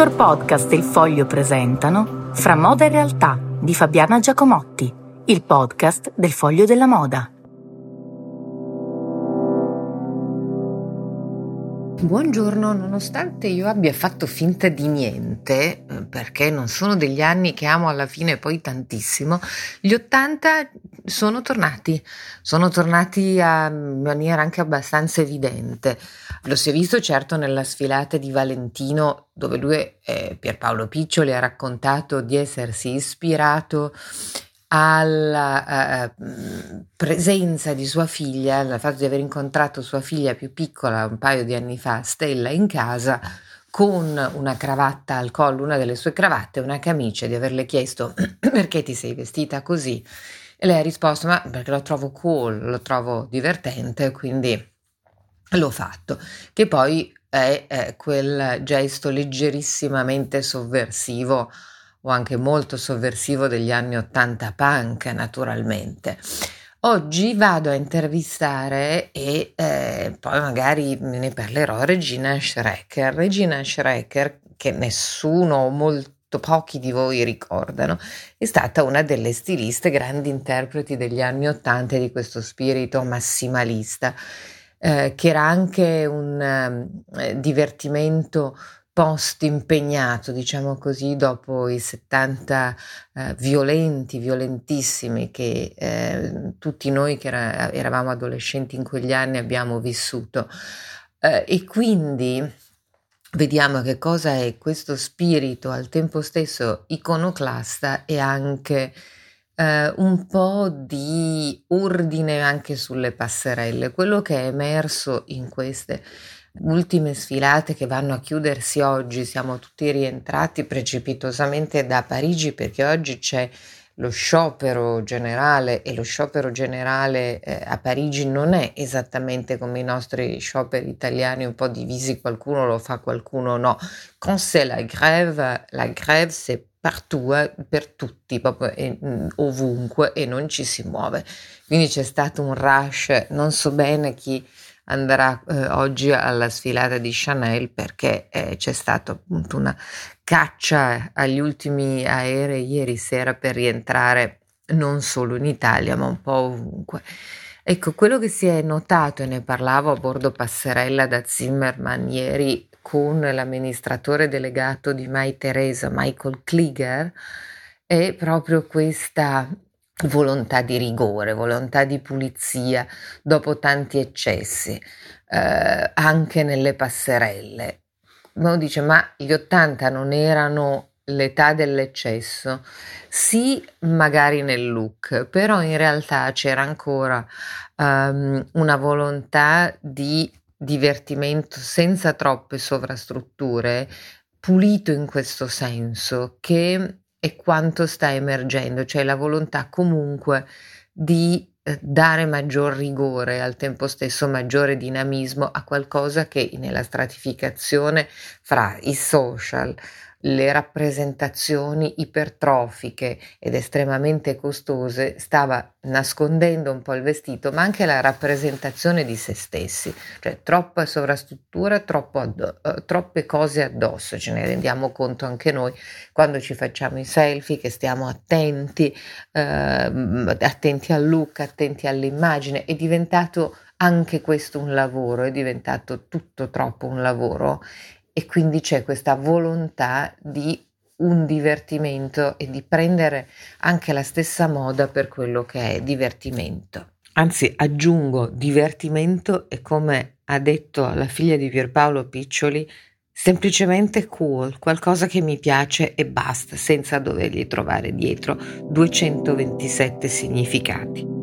Dottor Podcast e il Foglio presentano Fra moda e realtà di Fabiana Giacomotti, il podcast del Foglio della Moda. Buongiorno, nonostante io abbia fatto finta di niente, eh, perché non sono degli anni che amo alla fine poi tantissimo, gli 80 sono tornati, sono tornati a maniera anche abbastanza evidente. Lo si è visto certo nella sfilata di Valentino, dove lui, eh, Pierpaolo Piccioli, ha raccontato di essersi ispirato alla uh, presenza di sua figlia, al fatto di aver incontrato sua figlia più piccola un paio di anni fa, Stella, in casa, con una cravatta al collo, una delle sue cravatte, una camicia, di averle chiesto perché ti sei vestita così. E lei ha risposto, ma perché lo trovo cool, lo trovo divertente, quindi l'ho fatto. Che poi è, è quel gesto leggerissimamente sovversivo o anche molto sovversivo degli anni 80 punk, naturalmente. Oggi vado a intervistare e eh, poi magari ne parlerò Regina Schrecker. Regina Schrecker, che nessuno o molto pochi di voi ricordano, è stata una delle stiliste grandi interpreti degli anni 80 di questo spirito massimalista, eh, che era anche un eh, divertimento post impegnato, diciamo così, dopo i 70 eh, violenti, violentissimi che eh, tutti noi che era, eravamo adolescenti in quegli anni abbiamo vissuto. Eh, e quindi vediamo che cosa è questo spirito al tempo stesso iconoclasta e anche eh, un po' di ordine anche sulle passerelle. Quello che è emerso in queste ultime sfilate che vanno a chiudersi oggi, siamo tutti rientrati precipitosamente da Parigi perché oggi c'è lo sciopero generale e lo sciopero generale eh, a Parigi non è esattamente come i nostri scioperi italiani un po' divisi, qualcuno lo fa, qualcuno no. Quand c'est la grève, la grève c'est partout, eh, per tutti, proprio eh, ovunque e non ci si muove. Quindi c'è stato un rush, non so bene chi andrà eh, oggi alla sfilata di Chanel perché eh, c'è stata appunto una caccia agli ultimi aerei ieri sera per rientrare non solo in Italia ma un po' ovunque. Ecco, quello che si è notato, e ne parlavo a bordo passerella da Zimmerman ieri con l'amministratore delegato di Mai Teresa, Michael Klieger, è proprio questa volontà di rigore, volontà di pulizia dopo tanti eccessi, eh, anche nelle passerelle. Uno dice, ma gli 80 non erano l'età dell'eccesso? Sì, magari nel look, però in realtà c'era ancora um, una volontà di divertimento senza troppe sovrastrutture, pulito in questo senso, che e quanto sta emergendo, cioè la volontà comunque di eh, dare maggior rigore al tempo stesso maggiore dinamismo a qualcosa che nella stratificazione fra i social, le rappresentazioni ipertrofiche ed estremamente costose stava nascondendo un po' il vestito, ma anche la rappresentazione di se stessi, cioè troppa sovrastruttura, addo- uh, troppe cose addosso, ce ne rendiamo conto anche noi quando ci facciamo i selfie, che stiamo attenti, uh, attenti al look, attenti all'immagine, è diventato anche questo un lavoro, è diventato tutto troppo un lavoro e quindi c'è questa volontà di un divertimento e di prendere anche la stessa moda per quello che è divertimento. Anzi, aggiungo divertimento e come ha detto la figlia di Pierpaolo Piccioli, semplicemente cool, qualcosa che mi piace e basta, senza dovergli trovare dietro 227 significati.